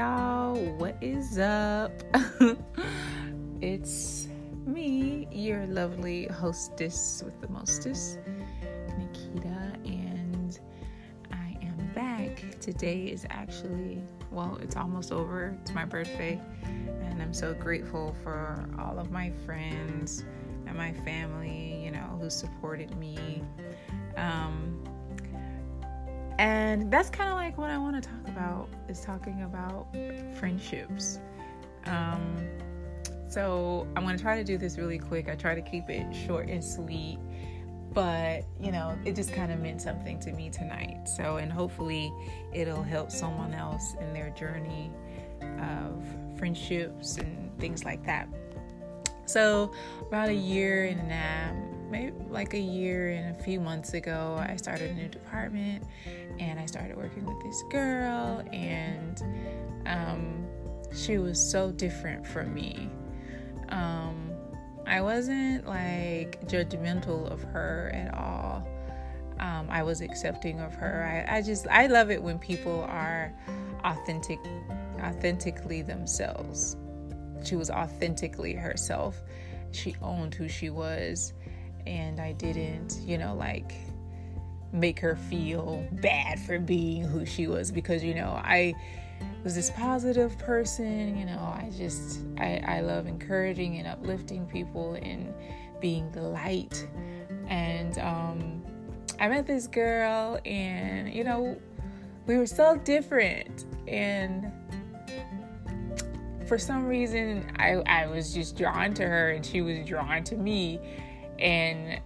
y'all. What is up? it's me, your lovely hostess with the mostest, Nikita, and I am back. Today is actually, well, it's almost over. It's my birthday, and I'm so grateful for all of my friends and my family, you know, who supported me. Um, and that's kind of like what I want to talk about is talking about friendships. Um, so I'm going to try to do this really quick. I try to keep it short and sweet, but you know, it just kind of meant something to me tonight. So, and hopefully, it'll help someone else in their journey of friendships and things like that. So, about a year and a half maybe like a year and a few months ago, I started a new department and I started working with this girl, and um, she was so different from me. Um, I wasn't like judgmental of her at all. Um, I was accepting of her. I, I just I love it when people are authentic, authentically themselves. She was authentically herself. She owned who she was and I didn't, you know, like make her feel bad for being who she was because, you know, I was this positive person, you know, I just, I, I love encouraging and uplifting people and being the light. And um, I met this girl, and, you know, we were so different. And for some reason, I, I was just drawn to her, and she was drawn to me and,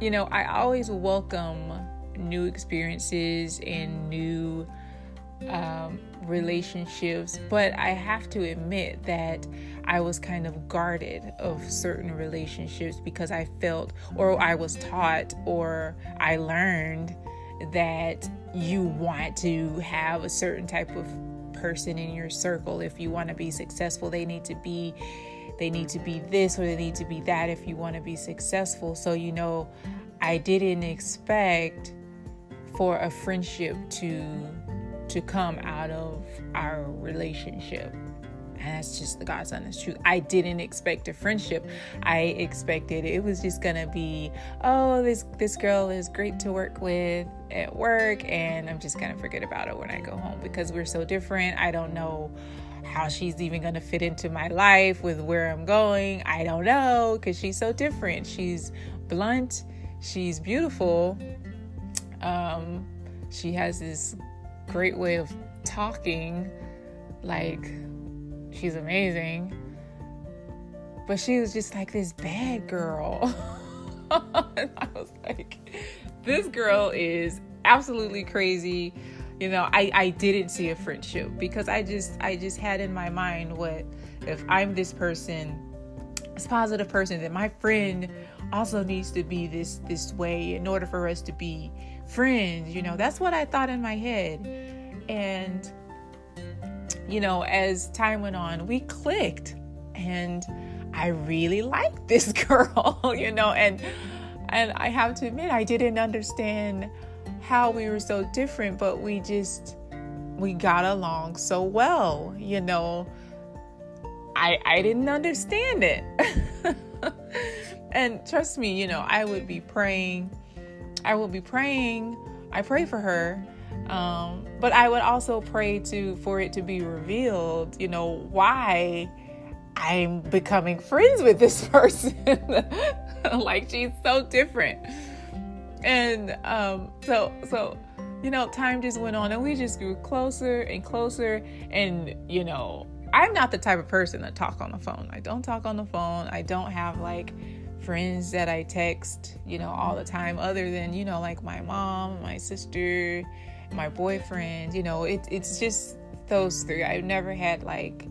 you know, I always welcome new experiences and new um, relationships, but I have to admit that I was kind of guarded of certain relationships because I felt, or I was taught, or I learned that you want to have a certain type of person in your circle if you want to be successful. They need to be they need to be this or they need to be that if you want to be successful. So, you know, I didn't expect for a friendship to to come out of our relationship. And that's just the God's honest truth. I didn't expect a friendship. I expected it was just gonna be, oh, this this girl is great to work with at work, and I'm just gonna forget about it when I go home because we're so different. I don't know how she's even going to fit into my life with where I'm going. I don't know because she's so different. She's blunt, she's beautiful. Um, she has this great way of talking, like, she's amazing. But she was just like this bad girl. I was like, this girl is absolutely crazy you know i i didn't see a friendship because i just i just had in my mind what if i'm this person this positive person that my friend also needs to be this this way in order for us to be friends you know that's what i thought in my head and you know as time went on we clicked and i really liked this girl you know and and i have to admit i didn't understand how we were so different, but we just we got along so well, you know. I I didn't understand it. and trust me, you know, I would be praying. I would be praying. I pray for her. Um, but I would also pray to for it to be revealed, you know, why I'm becoming friends with this person. like she's so different. And um, so so you know time just went on and we just grew closer and closer. And you know i'm not the type of person to talk on the phone. I don't talk on the phone. I don't have like friends that i text you know all the time other than you know like my mom my sister my boyfriend you know it, it's just those three i've never had like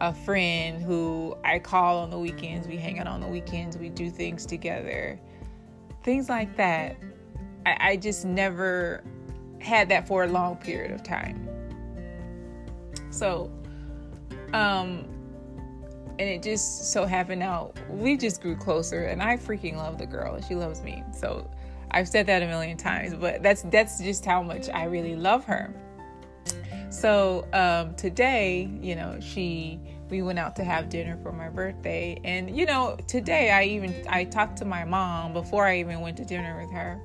a friend who i call on the weekends we hang out on the weekends we do things together things like that. I, I just never had that for a long period of time. So, um, and it just so happened now we just grew closer, and I freaking love the girl, she loves me. So, I've said that a million times, but that's that's just how much I really love her. So um, today, you know, she we went out to have dinner for my birthday, and you know, today I even I talked to my mom before I even went to dinner with her.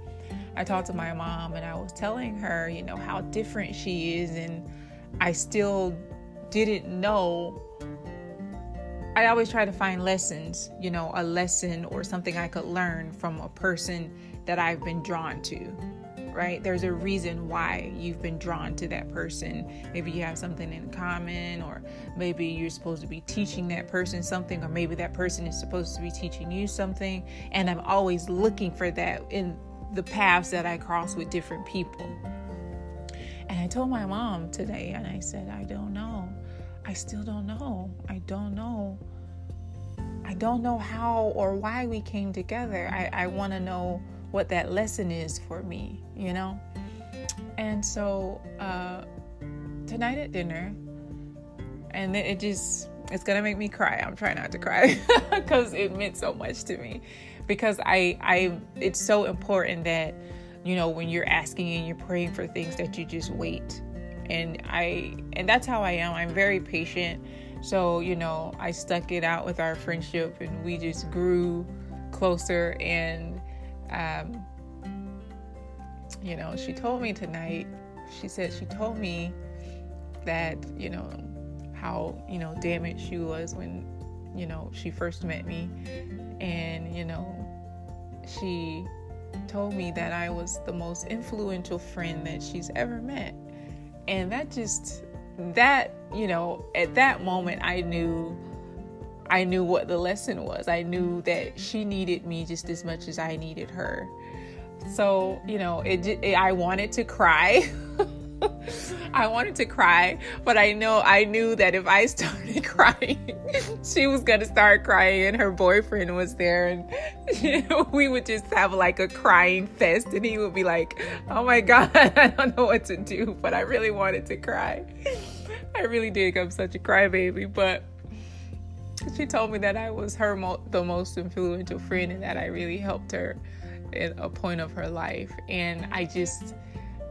I talked to my mom and I was telling her, you know, how different she is, and I still didn't know. I always try to find lessons, you know, a lesson or something I could learn from a person that I've been drawn to right? There's a reason why you've been drawn to that person. Maybe you have something in common, or maybe you're supposed to be teaching that person something, or maybe that person is supposed to be teaching you something. And I'm always looking for that in the paths that I cross with different people. And I told my mom today, and I said, I don't know. I still don't know. I don't know. I don't know how or why we came together. I, I want to know what that lesson is for me, you know? And so uh, tonight at dinner, and then it just, it's gonna make me cry. I'm trying not to cry because it meant so much to me. Because I, I, it's so important that, you know, when you're asking and you're praying for things, that you just wait. And I, and that's how I am. I'm very patient. So, you know, I stuck it out with our friendship and we just grew closer and um, you know, she told me tonight, she said she told me that, you know, how, you know, damaged she was when, you know, she first met me. And, you know, she told me that I was the most influential friend that she's ever met. And that just, that, you know, at that moment, I knew I knew what the lesson was. I knew that she needed me just as much as I needed her. So, you know, it, it I wanted to cry. I wanted to cry, but I know I knew that if I started crying, she was gonna start crying, and her boyfriend was there, and you know, we would just have like a crying fest, and he would be like, "Oh my god, I don't know what to do," but I really wanted to cry. I really did. I'm such a crybaby, but she told me that I was her mo- the most influential friend and that I really helped her at a point of her life. And I just,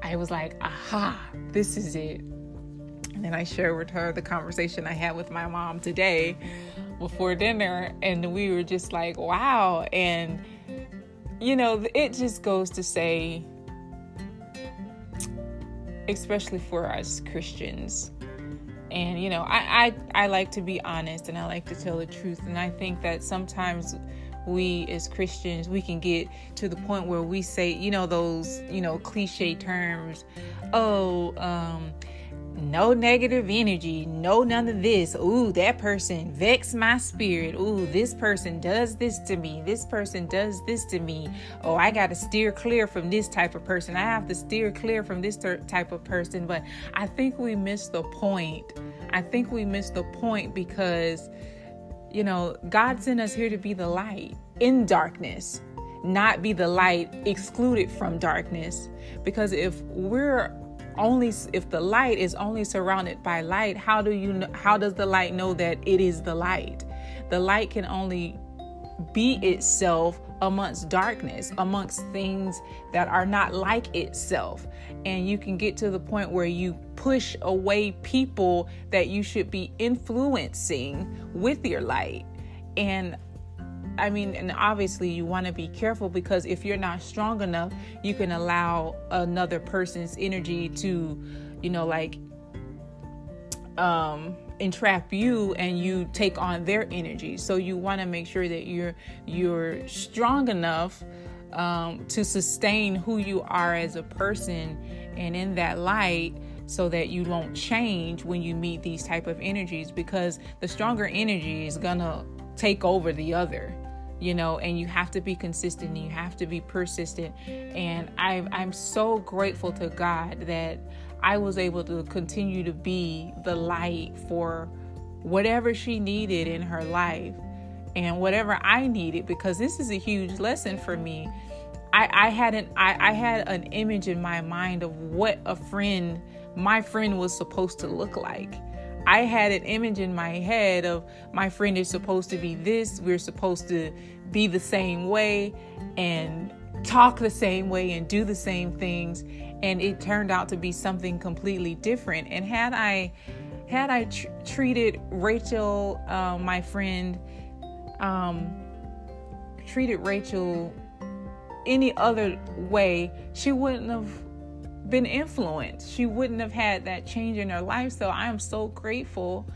I was like, aha, this is it. And then I shared with her the conversation I had with my mom today before dinner, and we were just like, wow. And, you know, it just goes to say, especially for us Christians, and you know I, I i like to be honest and i like to tell the truth. And i think that sometimes we as christians we can get to the point where we say you know those you know cliche terms oh um no negative energy, no none of this. Ooh, that person vex my spirit. Ooh, this person does this to me. This person does this to me. Oh, I got to steer clear from this type of person. I have to steer clear from this ter- type of person. But I think we miss the point. I think we miss the point because, you know, God sent us here to be the light in darkness, not be the light excluded from darkness. Because if we're only if the light is only surrounded by light how do you know, how does the light know that it is the light? The light can only be itself amongst darkness amongst things that are not like itself. And you can get to the point where you push away people that you should be influencing with your light. And I mean, and obviously you want to be careful because if you're not strong enough, you can allow another person's energy to, you know, like um entrap you and you take on their energy. So you want to make sure that you're you're strong enough um, to sustain who you are as a person and in that light so that you won't change when you meet these type of energies because the stronger energy is gonna take over the other you know and you have to be consistent and you have to be persistent. And I, i'm so grateful to god that i was able to continue to be the light for whatever she needed in her life and whatever i needed because this is a huge lesson for me. I, I had an I, I had an image in my mind of what a friend my friend was supposed to look like I had an image in my head of my friend is supposed to be this, we're supposed to be the same way, and talk the same way and do the same things. And it turned out to be something completely different. And had i had i tr- treated rachel uh, my friend um, treated rachel any other way she wouldn't have been influenced. She wouldn't have had that change in her life so i am so grateful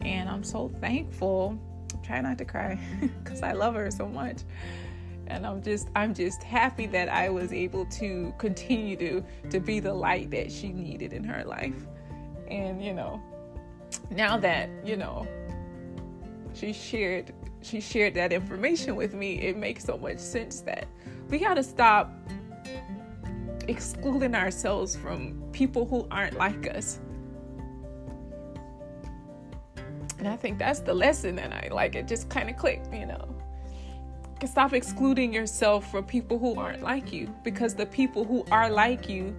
and i'm so thankful. Try not to cry because i love her so much. And i'm just i'm just happy that i was able to continue to to be the light that she needed in her life. And you know now that you know she shared she shared that information with me it makes so much sense that we got to stop excluding ourselves from people who aren't like us. And i think that's the lesson and i like it just kind of clicked you know. Stop excluding yourself from people who aren't like you because the people who are like you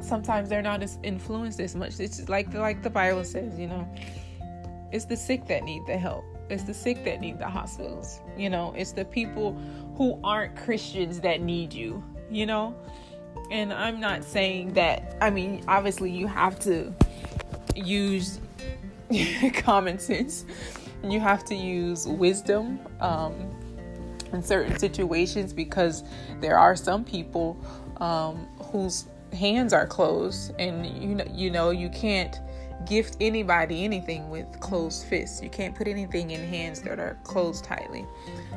sometimes they're not as influenced as much. It's like like the bible says you know it's the sick that need the help it's the sick that need the hospitals. You know it's the people who aren't christians that need you you know? And i'm not saying that i mean obviously you have to use common sense. You have to use wisdom um, in certain situations because there are some people um, whose hands are closed, and you know, you know, you can't gift anybody anything with closed fists. You can't put anything in hands that are closed tightly.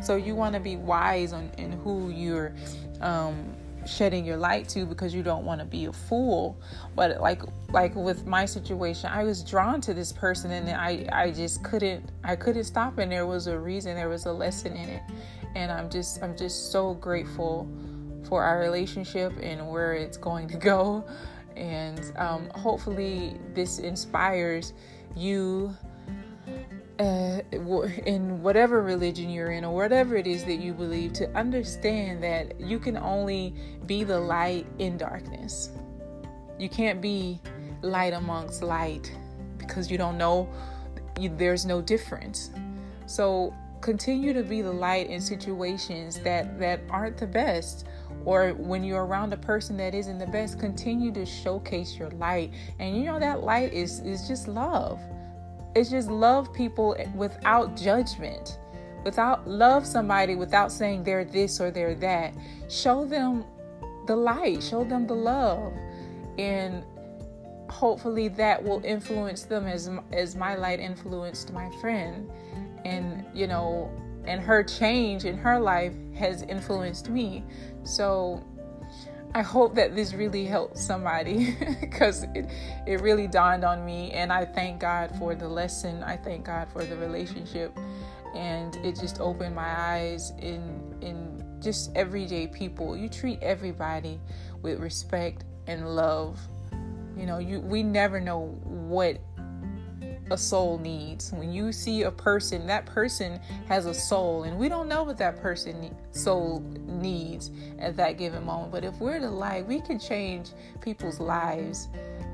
So you want to be wise on in who you're um, shedding your light to because you don't want to be a fool but like like with my situation i was drawn to this person and i i just couldn't i couldn't stop and there was a reason there was a lesson in it and i'm just i'm just so grateful for our relationship and where it's going to go and um, hopefully this inspires you uh, in whatever religion you're in or whatever it is that you believe to understand that you can only be the light in darkness. You can't be light amongst light because you don't know you, there's no difference. So continue to be the light in situations that that aren't the best or when you're around a person that isn't the best continue to showcase your light and you know that light is is just love it's just love people without judgment. Without love somebody without saying they're this or they're that. Show them the light, show them the love. And hopefully that will influence them as as my light influenced my friend. And you know, and her change in her life has influenced me. So I hope that this really helps somebody because it, it really dawned on me. And I thank God for the lesson. I thank God for the relationship. And it just opened my eyes in, in just everyday people. You treat everybody with respect and love. You know, you we never know what a soul needs. When you see a person, that person has a soul, and we don't know what that person soul needs at that given moment. But if we're the light, we can change people's lives.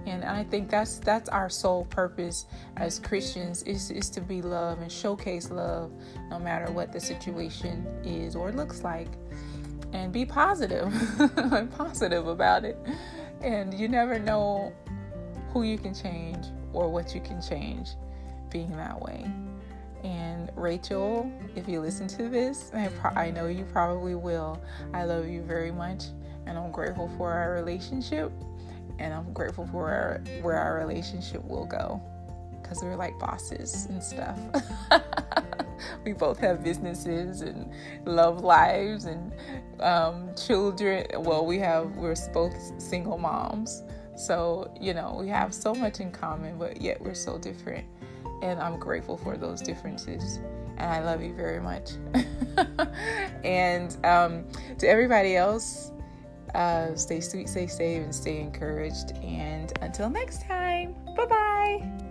And I think that's that's our sole purpose as Christians is, is to be love and showcase love no matter what the situation is or looks like. And be positive. positive about it. And you never know who you can change or what you can change being that way. And Rachel, if you listen to this, I, pro- I know you probably will. I love you very much, and I'm grateful for our relationship, and I'm grateful for our, where our relationship will go because we're like bosses and stuff. we both have businesses and love lives and um, children. Well, we have, we're both single moms. So, you know, we have so much in common, but yet we're so different. And I'm grateful for those differences. And I love you very much. and um, to everybody else, uh, stay sweet, stay safe, and stay encouraged. And until next time, bye bye.